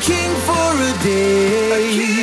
king for a day.